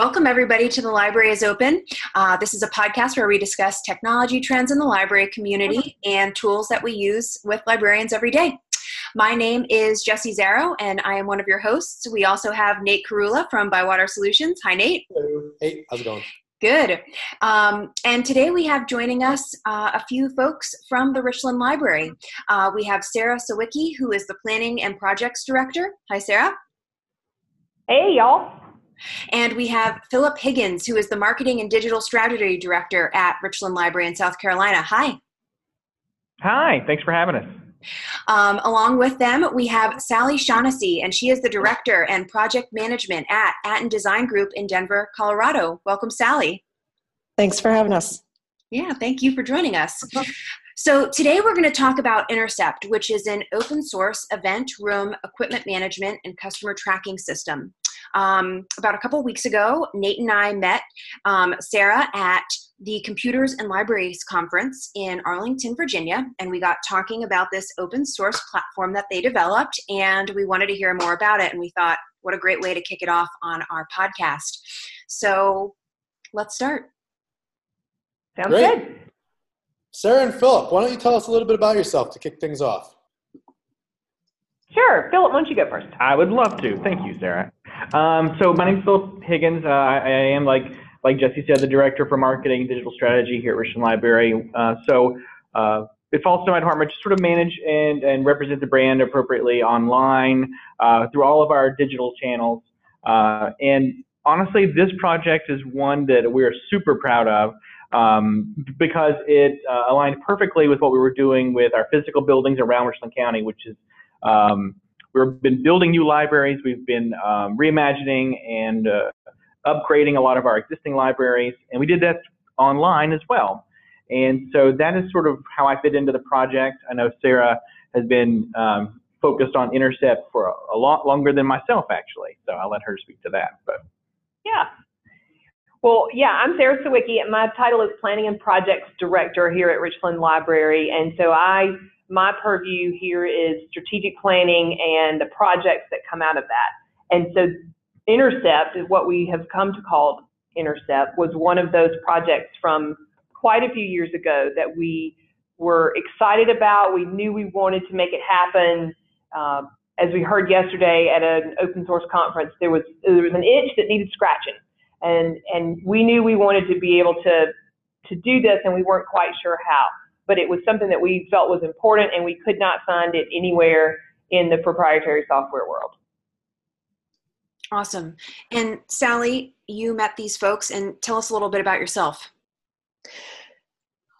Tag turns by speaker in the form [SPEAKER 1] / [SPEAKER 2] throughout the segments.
[SPEAKER 1] Welcome, everybody, to The Library is Open. Uh, this is a podcast where we discuss technology trends in the library community and tools that we use with librarians every day. My name is Jessie Zarrow, and I am one of your hosts. We also have Nate Curulla from Bywater Solutions. Hi, Nate.
[SPEAKER 2] Hello. Hey, how's it going?
[SPEAKER 1] Good. Um, and today we have joining us uh, a few folks from the Richland Library. Uh, we have Sarah Sawicki, who is the Planning and Projects Director. Hi, Sarah.
[SPEAKER 3] Hey, y'all.
[SPEAKER 1] And we have Phillip Higgins, who is the Marketing and Digital Strategy Director at Richland Library in South Carolina. Hi.
[SPEAKER 4] Hi, thanks for having us.
[SPEAKER 1] Um, along with them, we have Sally Shaughnessy, and she is the Director and Project Management at Aten Design Group in Denver, Colorado. Welcome, Sally.
[SPEAKER 5] Thanks for having us.
[SPEAKER 1] Yeah, thank you for joining us. So, today we're going to talk about Intercept, which is an open source event room equipment management and customer tracking system. Um, about a couple weeks ago, Nate and I met um, Sarah at the Computers and Libraries Conference in Arlington, Virginia, and we got talking about this open source platform that they developed, and we wanted to hear more about it. And we thought, what a great way to kick it off on our podcast. So let's start.
[SPEAKER 3] Sounds Great. good.
[SPEAKER 2] Sarah and Phillip, why don't you tell us a little bit about yourself to kick things off?
[SPEAKER 3] Sure. Phillip, why don't you go first?
[SPEAKER 4] I would love to. Thank you, Sarah. Um, so my name is Phillip Higgins. Uh, I am like like Jessie said, the director for marketing and digital strategy here at Richland Library. Uh, so uh, it falls to my department to sort of manage and, and represent the brand appropriately online uh, through all of our digital channels. Uh, and honestly, this project is one that we're super proud of. Um, because it uh, aligned perfectly with what we were doing with our physical buildings around Richland County, which is um, we've been building new libraries, we've been um, reimagining and uh, upgrading a lot of our existing libraries, and we did that online as well. And so that is sort of how I fit into the project. I know Sarah has been um, focused on Intercept for a, a lot longer than myself, actually. So I'll let her speak to that. But
[SPEAKER 3] yeah. Well, yeah, I'm Sarah Sawicki, and my title is Planning and Projects Director here at Richland Library. And so I, my purview here is strategic planning and the projects that come out of that. And so Intercept is what we have come to call Intercept was one of those projects from quite a few years ago that we were excited about. We knew we wanted to make it happen. Uh, as we heard yesterday at an open source conference, there was there was an itch that needed scratching, and and we knew we wanted to be able to to do this, and we weren't quite sure how. But it was something that we felt was important, and we could not find it anywhere in the proprietary software world.
[SPEAKER 1] Awesome. And Sally, you met these folks, and tell us a little bit about yourself.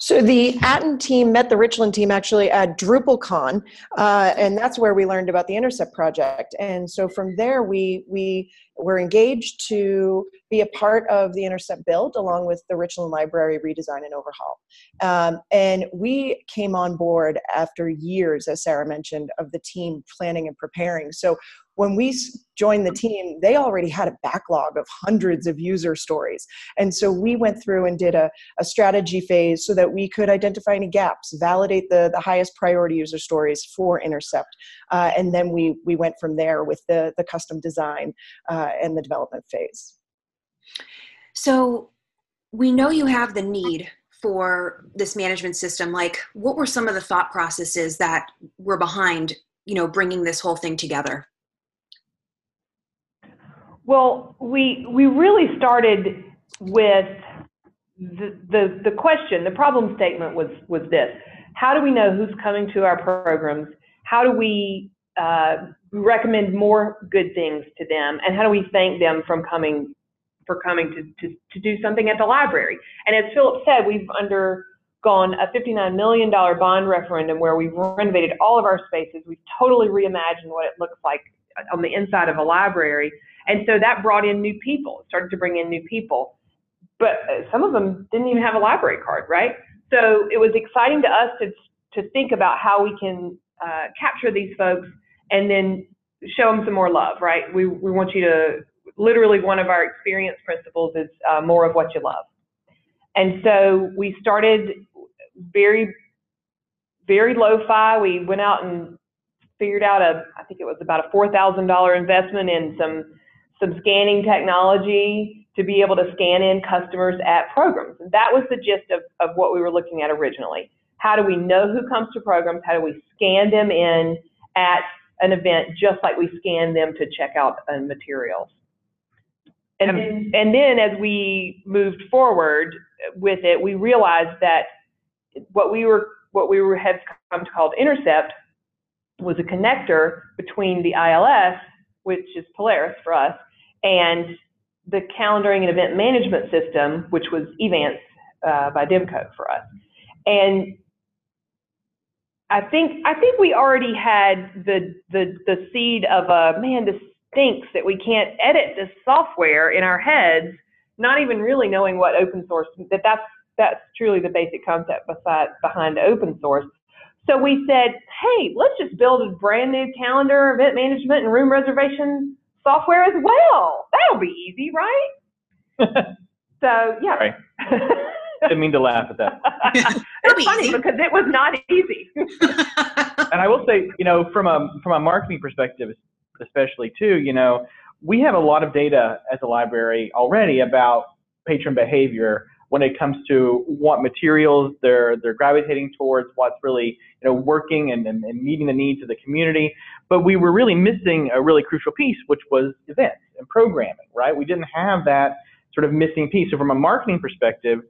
[SPEAKER 5] So the Aten team met the Richland team actually at DrupalCon, uh, and that's where we learned about the Intercept project. And so from there, we we were engaged to be a part of the Intercept build along with the Richland Library redesign and overhaul. Um, and we came on board after years, as Sarah mentioned, of the team planning and preparing. So when we joined the team, they already had a backlog of hundreds of user stories. And so we went through and did a, a strategy phase so that we could identify any gaps, validate the, the highest priority user stories for Intercept. Uh, and then we, we went from there with the, the custom design uh, and the development phase.
[SPEAKER 1] So we know you have the need for this management system like what were some of the thought processes that were behind you know bringing this whole thing together
[SPEAKER 3] well, we we really started with the, the the question. The problem statement was was this: How do we know who's coming to our programs? How do we uh, recommend more good things to them, and how do we thank them from coming for coming to, to, to do something at the library? And as Phillip said, we've undergone a $59 million bond referendum where we've renovated all of our spaces. We've totally reimagined what it looks like on the inside of a library. And so that brought in new people, started to bring in new people. But uh, some of them didn't even have a library card, right? So it was exciting to us to, to think about how we can uh, capture these folks and then show them some more love, right? We, we want you to, literally, one of our experience principles is uh, more of what you love. And so we started very, very low fi. We went out and figured out a, I think it was about a $4,000 investment in some some scanning technology to be able to scan in customers at programs. And that was the gist of, of what we were looking at originally. How do we know who comes to programs? How do we scan them in at an event just like we scan them to check out uh, materials? And then, and then as we moved forward with it, we realized that what we were what we were had come to call Intercept was a connector between the ILS, which is Polaris for us, and the calendaring and event management system, which was Evanced uh, by Demco for us. And I think I think we already had the the the seed of a man. This stinks that we can't edit this software in our heads, not even really knowing what open source that that's that's truly the basic concept beside, behind open source. So we said, hey, let's just build a brand new calendar, event management, and room reservation software as well. That'll be easy, right? so yeah.
[SPEAKER 4] Right. Didn't mean to laugh at that.
[SPEAKER 3] it's funny easy. because it was not easy.
[SPEAKER 4] and I will say, you know, from a from a marketing perspective, especially too, you know, we have a lot of data as a library already about patron behavior when it comes to what materials they're they're gravitating towards, what's really you know working and, and, and meeting the needs of the community. But we were really missing a really crucial piece, which was events and programming, right? We didn't have that sort of missing piece. So from a marketing perspective,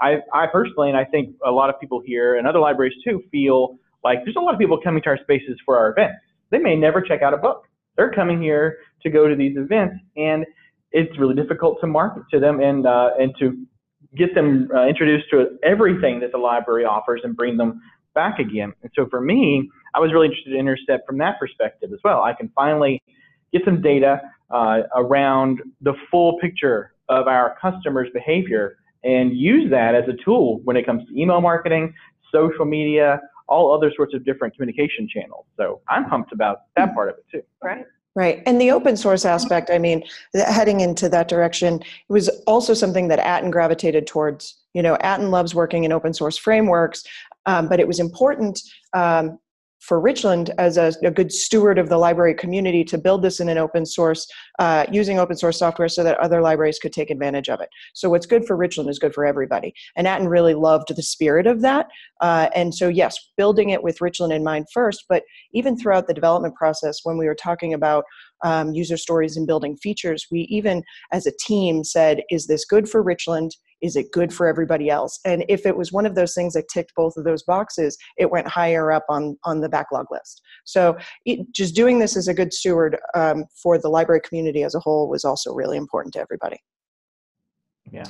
[SPEAKER 4] I, I personally, and I think a lot of people here and other libraries too, feel like there's a lot of people coming to our spaces for our events. They may never check out a book. They're coming here to go to these events, and it's really difficult to market to them and uh, and to get them uh, introduced to everything that the library offers and bring them back again. And so for me, I was really interested in Intercept from that perspective as well. I can finally get some data uh, around the full picture of our customers' behavior and use that as a tool when it comes to email marketing, social media, all other sorts of different communication channels. So I'm pumped about that part of it too.
[SPEAKER 3] Right.
[SPEAKER 5] Right. And the open source aspect, I mean, heading into that direction, it was also something that Aten gravitated towards. You know, Aten loves working in open source frameworks, um, but it was important um, for Richland as a, a, good steward of the library community to build this in an open source, uh, using open source software so that other libraries could take advantage of it. So what's good for Richland is good for everybody. And Aten really loved the spirit of that. Uh, and so yes, building it with Richland in mind first, but even throughout the development process, when we were talking about um, user stories and building features, we even as a team said, is this good for Richland? Is it good for everybody else? And if it was one of those things that ticked both of those boxes it went higher up on on the backlog list. So it, just doing this as a good steward um, for the library community as a whole was also really important to everybody.
[SPEAKER 4] Yeah.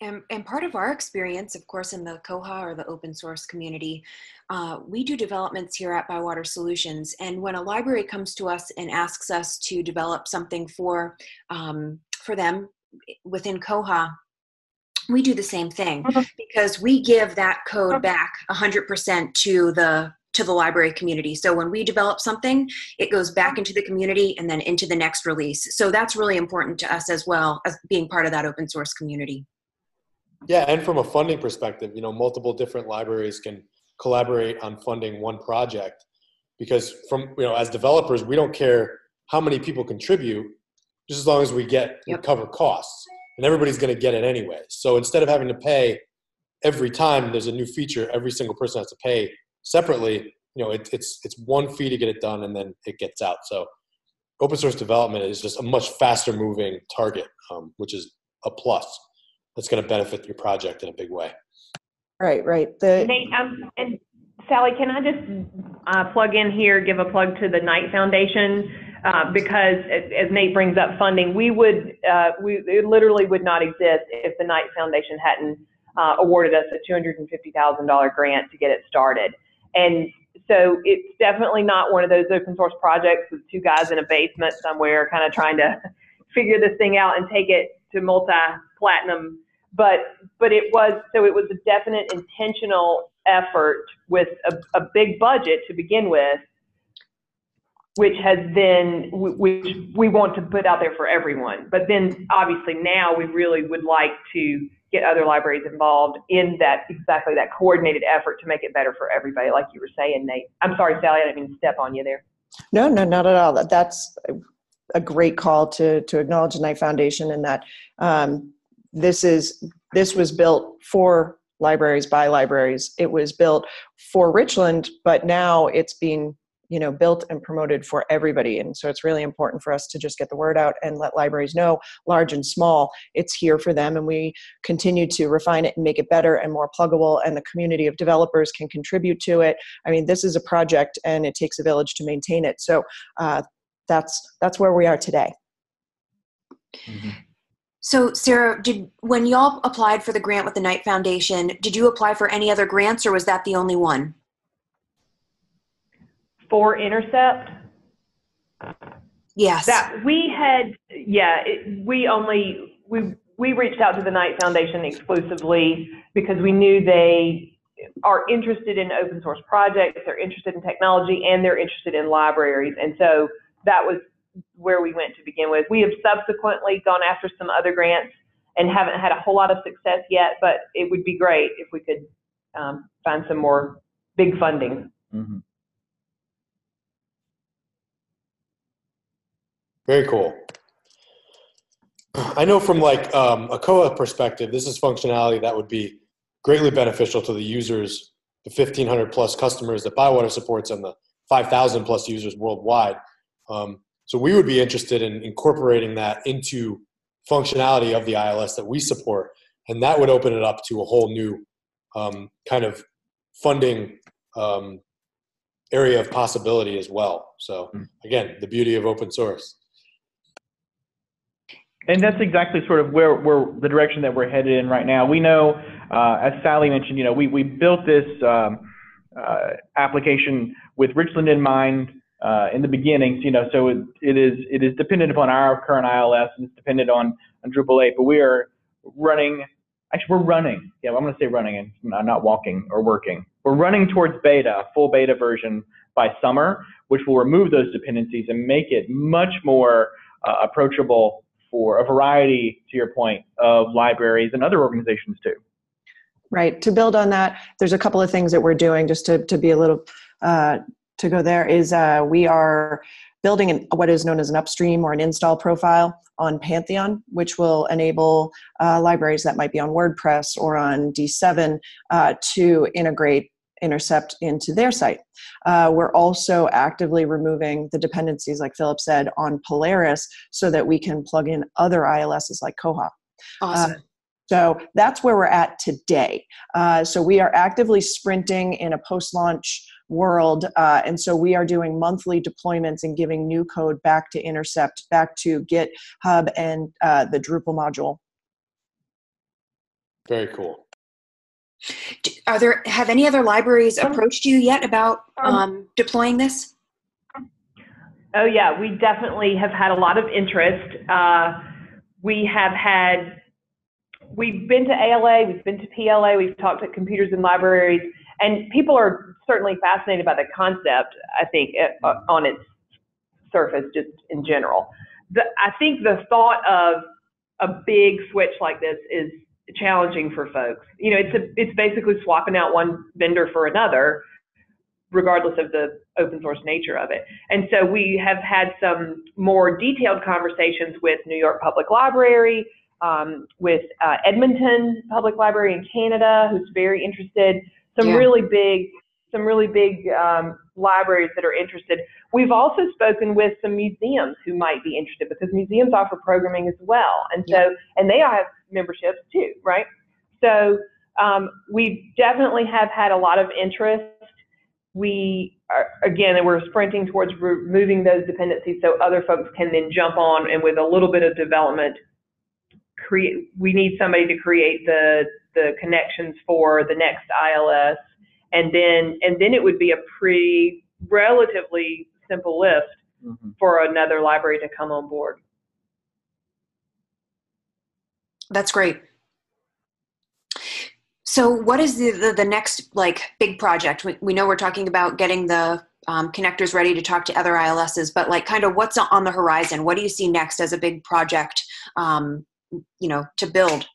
[SPEAKER 1] And, and, part of our experience, of course, in the Koha or the open source community, uh, we do developments here at Bywater Solutions. And when a library comes to us and asks us to develop something for um, for them within Koha, we do the same thing mm-hmm. because we give that code back 100% to the to the library community. So when we develop something it goes back into the community and then into the next release. So that's really important to us as well as being part of that open source community.
[SPEAKER 2] Yeah and from a funding perspective you know multiple different libraries can collaborate on funding one project because from you know as developers we don't care how many people contribute just as long as we get yep. we cover costs and everybody's going to get it anyway. So instead of having to pay every time there's a new feature, every single person has to pay separately. You know, it, it's it's one fee to get it done, and then it gets out. So open source development is just a much faster moving target, um, which is a plus. That's going to benefit your project in a big way.
[SPEAKER 5] Right, right. The
[SPEAKER 3] Nate, um, and Sally, can I just uh, plug in here, give a plug to the Knight Foundation? Uh, because as, Nate brings up funding, we would, uh, we, it literally would not exist if the Knight Foundation hadn't uh, awarded us a $250,000 grant to get it started. And so it's definitely not one of those open source projects with two guys in a basement somewhere kind of trying to figure this thing out and take it to multi-platinum. But, but it was, so it was a definite intentional effort with a, a big budget to begin with which has then which we want to put out there for everyone. But then obviously now we really would like to get other libraries involved in that exactly that coordinated effort to make it better for everybody, like you were saying, Nate. I'm sorry, Sally, I didn't mean to step on you there.
[SPEAKER 5] No, no, not at all. That that's a great call to to acknowledge the Knight Foundation and that um, this is this was built for libraries by libraries. It was built for Richland, but now it's being you know built and promoted for everybody. And so it's really important for us to just get the word out and let libraries know large and small it's here for them. And we continue to refine it and make it better and more pluggable and the community of developers can contribute to it. I mean this is a project and it takes a village to maintain it. So uh, that's that's where we are today.
[SPEAKER 1] Mm-hmm. So, Sarah, did when y'all applied for the grant with the Knight Foundation, did you apply for any other grants, or was that the only one?
[SPEAKER 3] For Intercept.
[SPEAKER 1] Yes.
[SPEAKER 3] That we had, yeah, it, we only we we reached out to the Knight Foundation exclusively because we knew they are interested in open source projects, they're interested in technology, and they're interested in libraries, and so that was where we went to begin with. We have subsequently gone after some other grants and haven't had a whole lot of success yet, but it would be great if we could um, find some more big funding. Mm-hmm.
[SPEAKER 2] Very cool. I know from like um, a Koha perspective, this is functionality that would be greatly beneficial to the users, the 1,500 plus customers that Bywater supports, and the 5,000 plus users worldwide. Um, so we would be interested in incorporating that into functionality of the ILS that we support, and that would open it up to a whole new um, kind of funding um, area of possibility as well. So hmm. again, the beauty of open source.
[SPEAKER 4] And that's exactly sort of where, where the direction that we're headed in right now. We know, uh, as Sally mentioned, you know, we, we built this um, uh, application with Richland in mind uh, in the beginning, you know, so it, it is it is dependent upon our current ILS and it's dependent on, on Drupal 8, but we are running, actually we're running, yeah, I'm going to say running and not walking or working. We're running towards beta, full beta version by summer, which will remove those dependencies and make it much more uh, approachable for a variety, to your point, of libraries and other organizations too.
[SPEAKER 5] Right. To build on that, there's a couple of things that we're doing just to, to be a little uh, to go there is uh, we are building an, what is known as an upstream or an install profile on Pantheon, which will enable uh, libraries that might be on WordPress or on D7 uh, to integrate Intercept into their site. Uh, we're also actively removing the dependencies, like Phillip said, on Polaris so that we can plug in other ILSs like Koha.
[SPEAKER 1] Awesome. Uh,
[SPEAKER 5] so that's where we're at today. Uh, so we are actively sprinting in a post launch world. Uh, and so we are doing monthly deployments and giving new code back to Intercept, back to GitHub and uh, the Drupal module.
[SPEAKER 2] Very cool.
[SPEAKER 1] Are there have any other libraries approached you yet about um, um, deploying this?
[SPEAKER 3] Oh yeah, we definitely have had a lot of interest. Uh, we have had we've been to ALA, we've been to PLA, we've talked at computers and libraries, and people are certainly fascinated by the concept. I think uh, on its surface, just in general. The, I think the thought of a big switch like this is challenging for folks. You know, it's a, it's basically swapping out one vendor for another, regardless of the open source nature of it. And so we have had some more detailed conversations with New York Public Library, um, with uh, Edmonton Public Library in Canada, who's very interested some yeah. really big some really big um, libraries that are interested. We've also spoken with some museums who might be interested because museums offer programming as well, and so yeah. and they have memberships too, right? So um, we definitely have had a lot of interest. We are, again, we're sprinting towards removing those dependencies so other folks can then jump on and with a little bit of development create. We need somebody to create the the connections for the next ILS, and then and then it would be a pretty relatively simple lift mm-hmm. for another library to come on board.
[SPEAKER 1] That's great. So, what is the, the, the next like big project? We, we know we're talking about getting the um, connectors ready to talk to other ILSs, but like kind of what's on the horizon? What do you see next as a big project? Um, you know, to build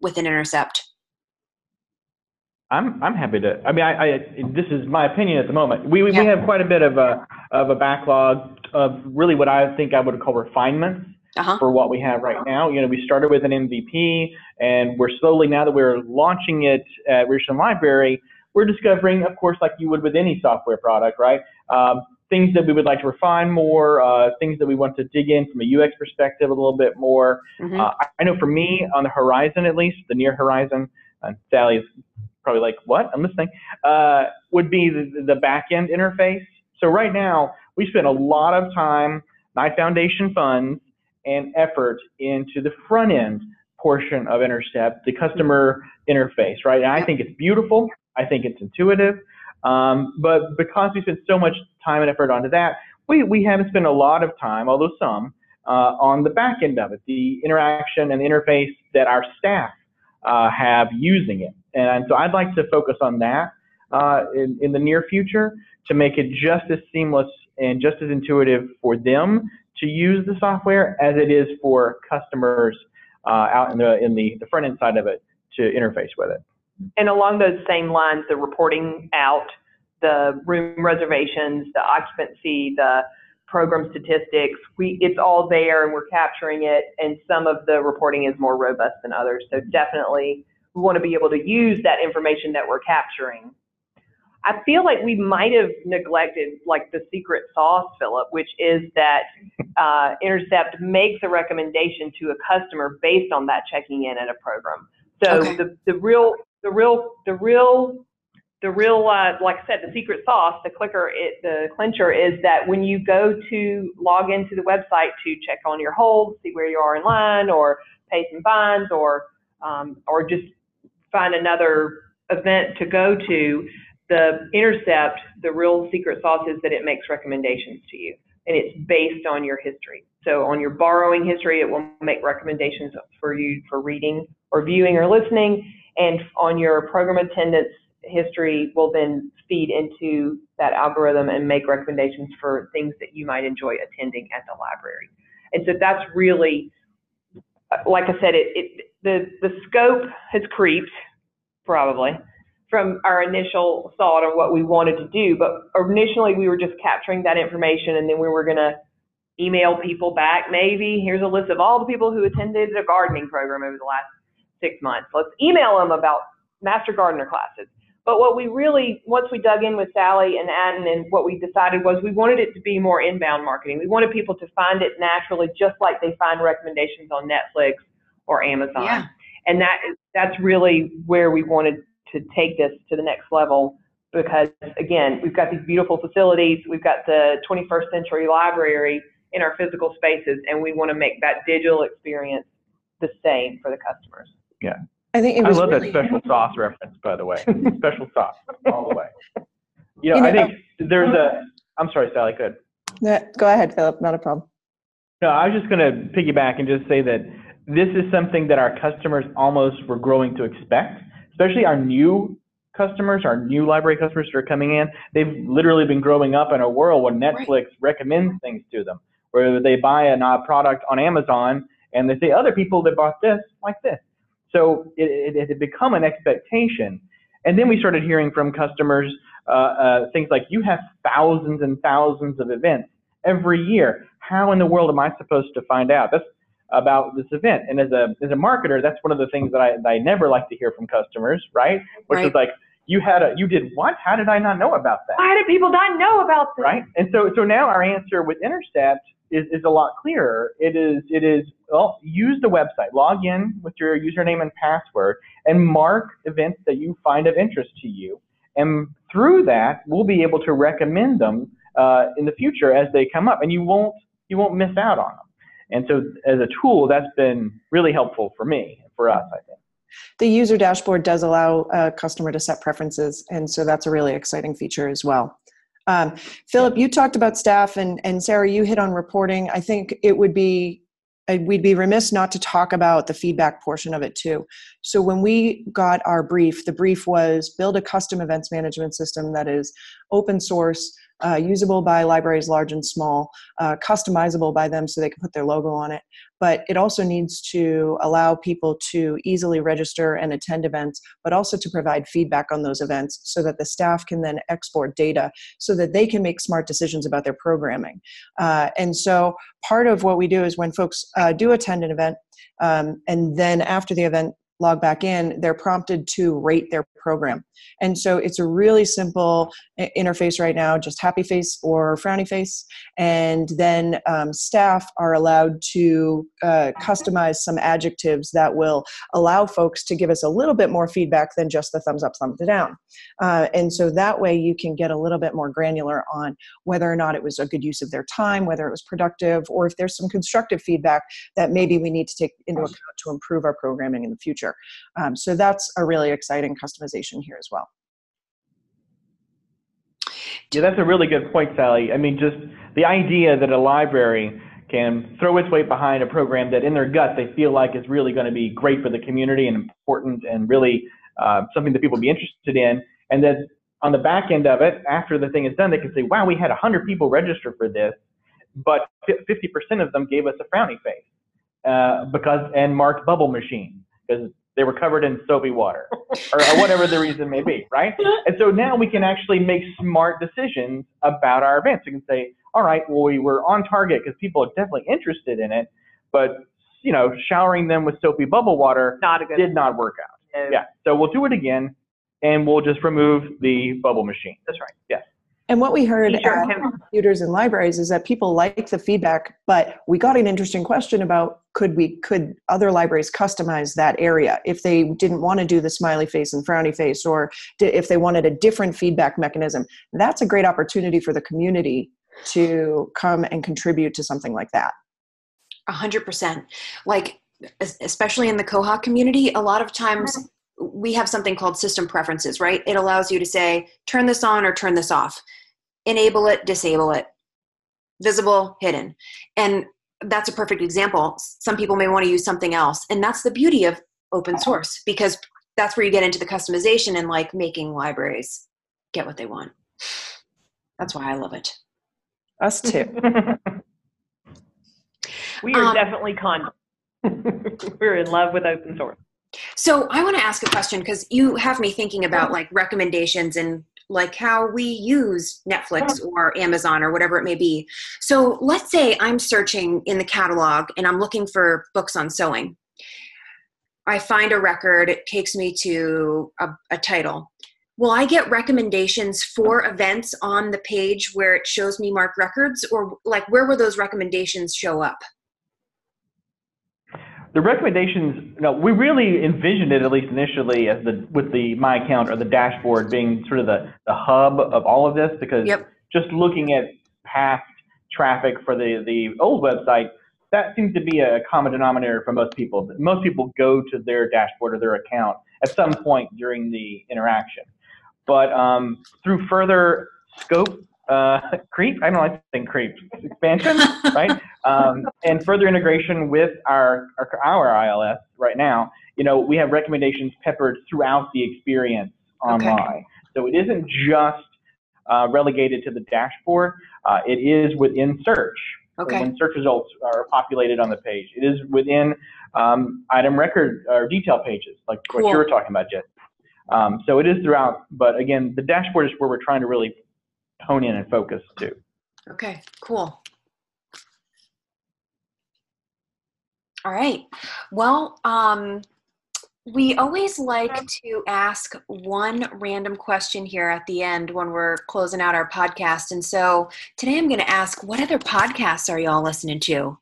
[SPEAKER 1] within Intercept.
[SPEAKER 4] I'm I'm happy to. I mean, I, I this is my opinion at the moment. We we, yeah. we have quite a bit of a of a backlog of really what I think I would call refinements
[SPEAKER 1] Uh-huh.
[SPEAKER 4] for what we have right now. You know, we started with an MVP, and we're slowly now that we're launching it at Richland Library, we're discovering, of course, like you would with any software product, right? Um, things that we would like to refine more, uh, things that we want to dig in from a UX perspective a little bit more.
[SPEAKER 1] Mhm.
[SPEAKER 4] Uh, I- I know for me, on the horizon at least, the near horizon, and Sally's probably like, "What? I'm listening." Uh, would be the, the back end interface. So right now, we spend a lot of time, Knight Foundation funds, and effort into the front end portion of Intercept, the customer interface, right? And I think it's beautiful. I think it's intuitive. Um, but because we spend so much time and effort onto that, we, we haven't spent a lot of time, although some, uh, on the back end of it, the interaction and interface that our staff uh, have using it. And so I'd like to focus on that uh, in, in the near future to make it just as seamless and just as intuitive for them to use the software as it is for customers uh, out in the in the, the front end side of it to interface with it.
[SPEAKER 3] And along those same lines, the reporting out, the room reservations, the occupancy, the program statistics, we, it's all there and we're capturing it. And some of the reporting is more robust than others. So definitely we want to be able to use that information that we're capturing. I feel like we might have neglected like the secret sauce, Phillip, which is that uh, Intercept makes a recommendation to a customer based on that checking in at a program. So
[SPEAKER 1] Okay.
[SPEAKER 3] the, the real the real the real the real uh, like I said the secret sauce the clicker it, the clincher is that when you go to log into the website to check on your holds see where you are in line or pay some fines or um, or just find another event to go to the intercept the real secret sauce is that it makes recommendations to you and it's based on your history so on your borrowing history it will make recommendations for you for reading or viewing or listening and on your program attendance history will then feed into that algorithm and make recommendations for things that you might enjoy attending at the library. And so that's really, like I said, it, it the the scope has creeped probably from our initial thought of what we wanted to do. But initially we were just capturing that information and then we were going to email people back. Maybe here's a list of all the people who attended a gardening program over the last six months. Let's email them about master gardener classes. But what we really, once we dug in with Sally and Aten, and what we decided was we wanted it to be more inbound marketing. We wanted people to find it naturally, just like they find recommendations on Netflix or Amazon.
[SPEAKER 1] Yeah.
[SPEAKER 3] And that is, that's really where we wanted to take this to the next level because, again, we've got these beautiful facilities. We've got the 21st century library in our physical spaces, and we want to make that digital experience the same for the customers. Yeah.
[SPEAKER 5] I think it
[SPEAKER 4] I love
[SPEAKER 5] really,
[SPEAKER 4] that special sauce reference, by the way. special sauce all the way. You know,
[SPEAKER 5] You
[SPEAKER 4] I
[SPEAKER 5] know-
[SPEAKER 4] think there's um, a. I'm sorry, Sally. Good.
[SPEAKER 5] Yeah, go ahead, Phillip. Not a problem.
[SPEAKER 4] No, I was just going to piggyback and just say that this is something that our customers almost were growing to expect, especially our new customers, our new library customers that are coming in. They've literally been growing up in a world where Netflix recommends things to them, where they buy a product on Amazon and they say other people that bought this like this. So it, it, it had become an expectation. And then we started hearing from customers uh, uh, things like, you have thousands and thousands of events every year. How in the world am I supposed to find out? That's about this event. And as a, as a marketer, that's one of the things that I, that I never like to hear from customers, right? Which is like, you had a, you did what? How did I not know about that?
[SPEAKER 3] Why did people not know about this?
[SPEAKER 4] right? And so, so now our answer with Intercept is, is a lot clearer. It is, it is, well, use the website, log in with your username and password, and mark events that you find of interest to you. And through that, we'll be able to recommend them uh, in the future as they come up, and you won't, you won't miss out on them. And so, as a tool, that's been really helpful for me, for us, I think.
[SPEAKER 5] The user dashboard does allow a customer to set preferences, and so that's a really exciting feature as well. Um, Phillip, you talked about staff, and, and Sarah, you hit on reporting. I think it would be, uh, we'd be remiss not to talk about the feedback portion of it too. So when we got our brief, the brief was build a custom events management system that is open source, uh, usable by libraries large and small, uh, customizable by them so they can put their logo on it. But it also needs to allow people to easily register and attend events, but also to provide feedback on those events so that the staff can then export data so that they can make smart decisions about their programming. Uh, and so part of what we do is when folks uh, do attend an event, um, and then after the event log back in, they're prompted to rate their program. And so it's a really simple interface right now, just happy face or frowny face. And then um, staff are allowed to uh, customize some adjectives that will allow folks to give us a little bit more feedback than just the thumbs up, thumbs down. Uh, and so that way you can get a little bit more granular on whether or not it was a good use of their time, whether it was productive, or if there's some constructive feedback that maybe we need to take into account to improve our programming in the future. Um, so that's a really exciting customization here as well.
[SPEAKER 4] Yeah, that's a really good point, Sally. I mean, just the idea that a library can throw its weight behind a program that in their gut they feel like is really going to be great for the community and important and really uh, something that people be interested in. And then on the back end of it, after the thing is done, they can say, wow, we had 100 people register for this, but 50% of them gave us a frowny face uh, because and marked bubble machine because they were covered in soapy water or, whatever the reason may be, right? And so now we can actually make smart decisions about our events. We can say, all right, well, we were on target because people are definitely interested in it, but you know, showering them with soapy bubble water
[SPEAKER 3] not
[SPEAKER 4] did not work out. No. Yeah, so we'll do it again, and we'll just remove the bubble machine.
[SPEAKER 3] That's right.
[SPEAKER 4] Yes.
[SPEAKER 5] And what we heard at computers and libraries is that people like the feedback, but we got an interesting question about could we could other libraries customize that area if they didn't want to do the smiley face and frowny face, or if they wanted a different feedback mechanism. That's a great opportunity for the community to come and contribute to something like that.
[SPEAKER 1] A hundred percent. Like especially in the Koha community, a lot of times we have something called system preferences, right? It allows you to say, turn this on or turn this off, enable it, disable it, visible, hidden. And that's a perfect example. Some people may want to use something else. And that's the beauty of open source because that's where you get into the customization and like making libraries get what they want. That's why I love it.
[SPEAKER 5] Us too.
[SPEAKER 3] we are um, definitely con. We're in love with open source.
[SPEAKER 1] So I want to ask a question because you have me thinking about like recommendations and like how we use Netflix or Amazon or whatever it may be. So let's say I'm searching in the catalog and I'm looking for books on sewing. I find a record, it takes me to a, a title. Will I get recommendations for events on the page where it shows me marked records, or like where will those recommendations show up?
[SPEAKER 4] The recommendations, no, we really envisioned it at least initially as the with the my account or the dashboard being sort of the, the hub of all of this because
[SPEAKER 1] yep.
[SPEAKER 4] just looking at past traffic for the the old website, that seems to be a common denominator for most people. Most people go to their dashboard or their account at some point during the interaction. But um, through further scope uh, creep. I don't like to think creep expansion, right? Um, and further integration with our, our, our ILS right now. You know, we have recommendations peppered throughout the experience online. Okay. So it isn't just uh, relegated to the dashboard. Uh, it is within search.
[SPEAKER 1] Okay.
[SPEAKER 4] when search results are populated on the page, it is within um, item record or detail pages, like cool. what you were talking about, Jess. Um, so it is throughout, but again, the dashboard is where we're trying to really hone in and focus too.
[SPEAKER 1] Okay, cool. All right. Well, um, we always like to ask one random question here at the end when we're closing out our podcast. And so today I'm going to ask what other podcasts are y'all listening to?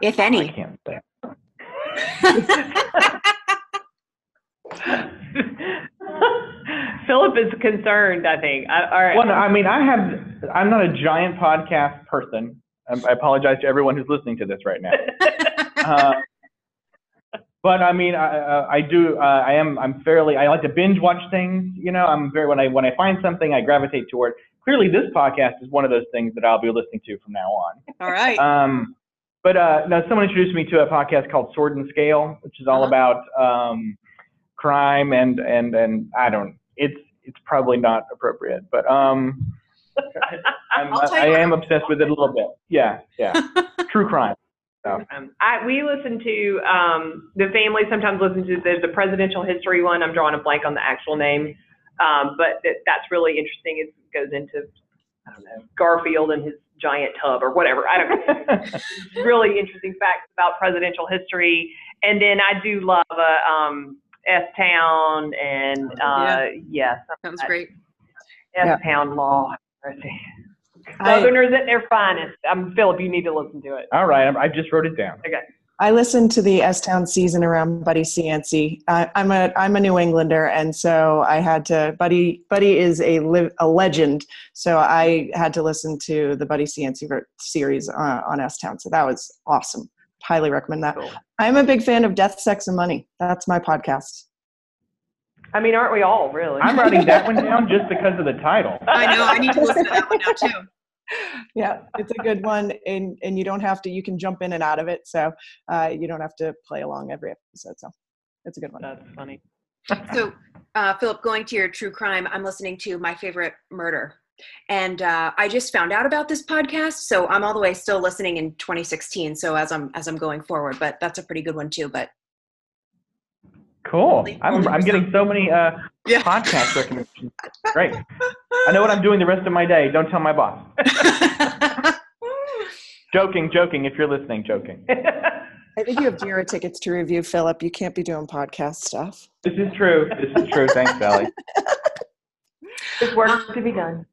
[SPEAKER 1] If any.
[SPEAKER 4] I can't say.
[SPEAKER 3] Phillip is concerned. I think. I, all right.
[SPEAKER 4] Well, no, I mean, I have. I'm not a giant podcast person. I, apologize to everyone who's listening to this right now. uh, but I mean, I, I do. Uh, I am. I'm fairly. I like to binge watch things. You know, I'm very when I when I find something, I gravitate toward. Clearly, this podcast is one of those things that I'll be listening to from now on.
[SPEAKER 1] All right.
[SPEAKER 4] Um, but uh, now someone introduced me to a podcast called Sword and Scale, which is all uh-huh. about um, crime and and and I don't. It's it's probably not appropriate, but um, I'm,
[SPEAKER 1] I'll
[SPEAKER 4] I am obsessed with it a little bit. Yeah, yeah. True crime. So.
[SPEAKER 3] Um, I, we listen to, um, the family sometimes listen to, there's a presidential history one. I'm drawing a blank on the actual name. Um, but it, that's really interesting. It goes into, I don't know, Garfield and his giant tub or whatever. I don't know. really interesting facts about presidential history. And then I do love, a um, S Town and, uh, yes,
[SPEAKER 1] Sounds great.
[SPEAKER 3] S Town Law. Mercy.
[SPEAKER 5] I,
[SPEAKER 3] Southerners at their finest. I'm Phillip, you need to listen to it.
[SPEAKER 4] All right, I I just wrote it down. Okay.
[SPEAKER 5] I listened to the S Town season around Buddy Cianci. I, I'm a I'm a New Englander, and so I had to. Buddy Buddy is a live a legend, so I had to listen to the Buddy Cianci series uh, on S Town. So that was awesome. Highly recommend that.
[SPEAKER 3] Cool.
[SPEAKER 5] I'm a big fan of Death, Sex, and Money. That's my podcast.
[SPEAKER 3] I mean, aren't we all really?
[SPEAKER 4] I'm writing that one down just because of the title.
[SPEAKER 1] I know. I need to listen to that one now too.
[SPEAKER 5] yeah, it's a good one, and and you don't have to. You can jump in and out of it, so uh, you don't have to play along every episode. So it's a good one.
[SPEAKER 3] That's funny.
[SPEAKER 1] So, uh, Phillip, going to your true crime, I'm listening to my favorite murder. And uh, I just found out about this podcast, so I'm all the way still listening in 2016. So as I'm as I'm going forward, but that's a pretty good one too. But
[SPEAKER 4] Cool. I'm I'm getting so many uh,
[SPEAKER 1] Yeah.
[SPEAKER 4] podcast recommendations. Great. I know what I'm doing the rest of my day. Don't tell my boss. Joking, joking. If you're listening, joking.
[SPEAKER 5] I think you have Jira tickets to review, Phillip. You can't be doing podcast stuff.
[SPEAKER 4] This is true. This is true. Thanks, Sally.
[SPEAKER 3] There's work to be done.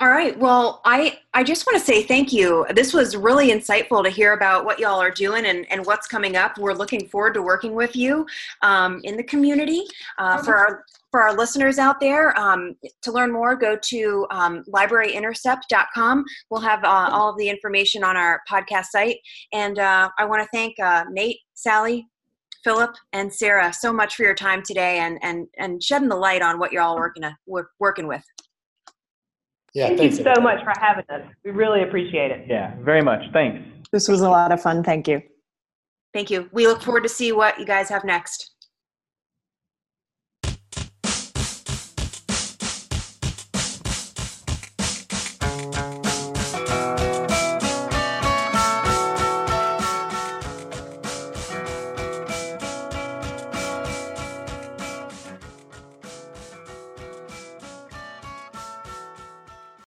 [SPEAKER 1] All right. Well, I, I just want to say thank you. This was really insightful to hear about what y'all are doing and, and what's coming up. We're looking forward to working with you um, in the community. Uh, for our for our listeners out there, um, to learn more, go to um, libraryintercept.com. We'll have uh, all of the information on our podcast site. And uh, I want to thank uh, Nate, Sally, Phillip, and Sarah so much for your time today and and and shedding the light on what you're all working to, work, working with.
[SPEAKER 2] Yeah,
[SPEAKER 3] Thank
[SPEAKER 2] thanks.
[SPEAKER 3] you so
[SPEAKER 2] everybody.
[SPEAKER 3] much for having us. We really appreciate it.
[SPEAKER 4] Yeah, very much. Thanks.
[SPEAKER 5] This was a lot of fun. Thank you.
[SPEAKER 1] Thank you. We look forward to see what you guys have next.